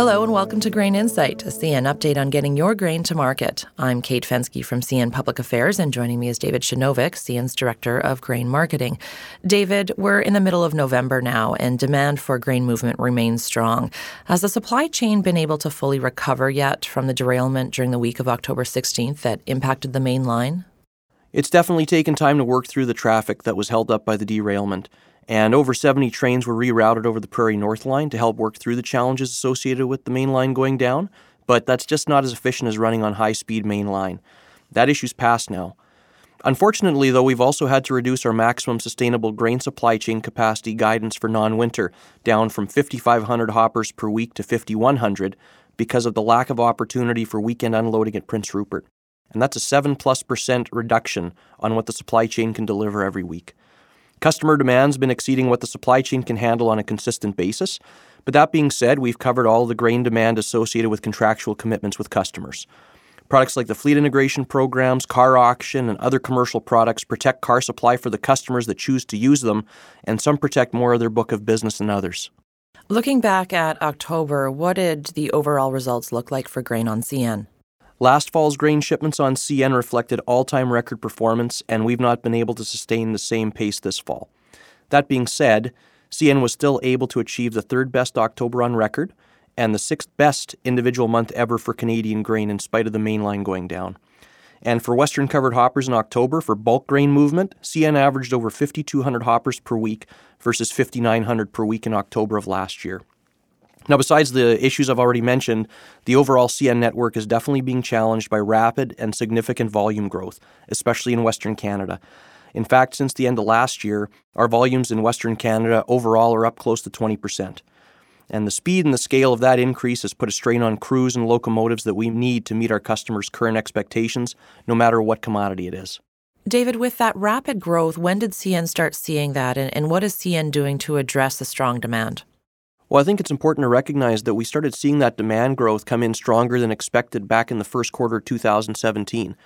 Hello and welcome to Grain Insight, a CN update on getting your grain to market. I'm Kate Fensky from CN Public Affairs, and joining me is David Shinovic, CN's Director of Grain Marketing. David, we're in the middle of November now, and demand for grain movement remains strong. Has the supply chain been able to fully recover yet from the derailment during the week of October 16th that impacted the main line? It's definitely taken time to work through the traffic that was held up by the derailment and over 70 trains were rerouted over the Prairie North Line to help work through the challenges associated with the main line going down, but that's just not as efficient as running on high speed main line. That issue's past now. Unfortunately, though, we've also had to reduce our maximum sustainable grain supply chain capacity guidance for non winter down from 5,500 hoppers per week to 5,100 because of the lack of opportunity for weekend unloading at Prince Rupert. And that's a 7 plus percent reduction on what the supply chain can deliver every week. Customer demand's been exceeding what the supply chain can handle on a consistent basis. But that being said, we've covered all the grain demand associated with contractual commitments with customers. Products like the fleet integration programs, car auction, and other commercial products protect car supply for the customers that choose to use them, and some protect more of their book of business than others. Looking back at October, what did the overall results look like for grain on CN? Last fall's grain shipments on CN reflected all time record performance, and we've not been able to sustain the same pace this fall. That being said, CN was still able to achieve the third best October on record and the sixth best individual month ever for Canadian grain in spite of the mainline going down. And for Western covered hoppers in October, for bulk grain movement, CN averaged over 5,200 hoppers per week versus 5,900 per week in October of last year. Now, besides the issues I've already mentioned, the overall CN network is definitely being challenged by rapid and significant volume growth, especially in Western Canada. In fact, since the end of last year, our volumes in Western Canada overall are up close to 20%. And the speed and the scale of that increase has put a strain on crews and locomotives that we need to meet our customers' current expectations, no matter what commodity it is. David, with that rapid growth, when did CN start seeing that, and, and what is CN doing to address the strong demand? Well, I think it's important to recognize that we started seeing that demand growth come in stronger than expected back in the first quarter of 2017.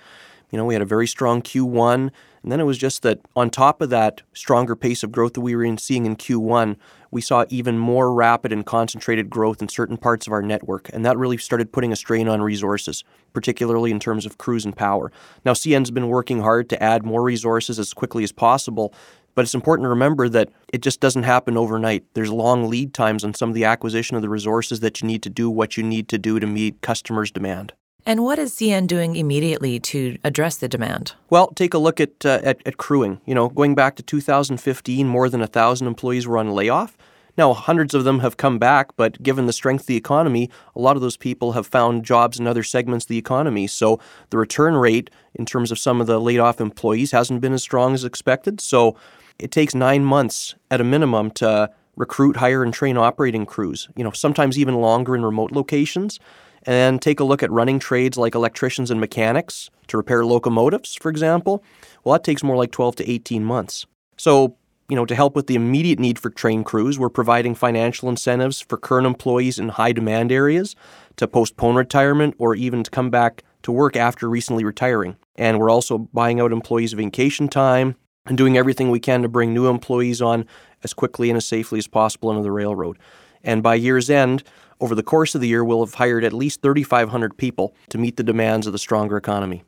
You know, we had a very strong Q1, and then it was just that on top of that stronger pace of growth that we were seeing in Q1, we saw even more rapid and concentrated growth in certain parts of our network, and that really started putting a strain on resources, particularly in terms of crews and power. Now, CN's been working hard to add more resources as quickly as possible but it's important to remember that it just doesn't happen overnight. There's long lead times on some of the acquisition of the resources that you need to do what you need to do to meet customers' demand. And what is CN doing immediately to address the demand? Well, take a look at, uh, at, at crewing. You know, going back to 2015, more than a thousand employees were on layoff. Now, hundreds of them have come back, but given the strength of the economy, a lot of those people have found jobs in other segments of the economy. So the return rate in terms of some of the laid off employees hasn't been as strong as expected. So it takes nine months at a minimum to recruit, hire, and train operating crews, you know, sometimes even longer in remote locations. And take a look at running trades like electricians and mechanics to repair locomotives, for example. Well, that takes more like 12 to 18 months. So, you know, to help with the immediate need for trained crews, we're providing financial incentives for current employees in high demand areas to postpone retirement or even to come back to work after recently retiring. And we're also buying out employees' vacation time, and doing everything we can to bring new employees on as quickly and as safely as possible into the railroad. And by year's end, over the course of the year, we'll have hired at least 3,500 people to meet the demands of the stronger economy.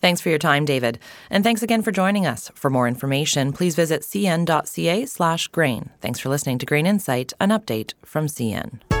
Thanks for your time, David. And thanks again for joining us. For more information, please visit cn.ca slash grain. Thanks for listening to Grain Insight, an update from CN.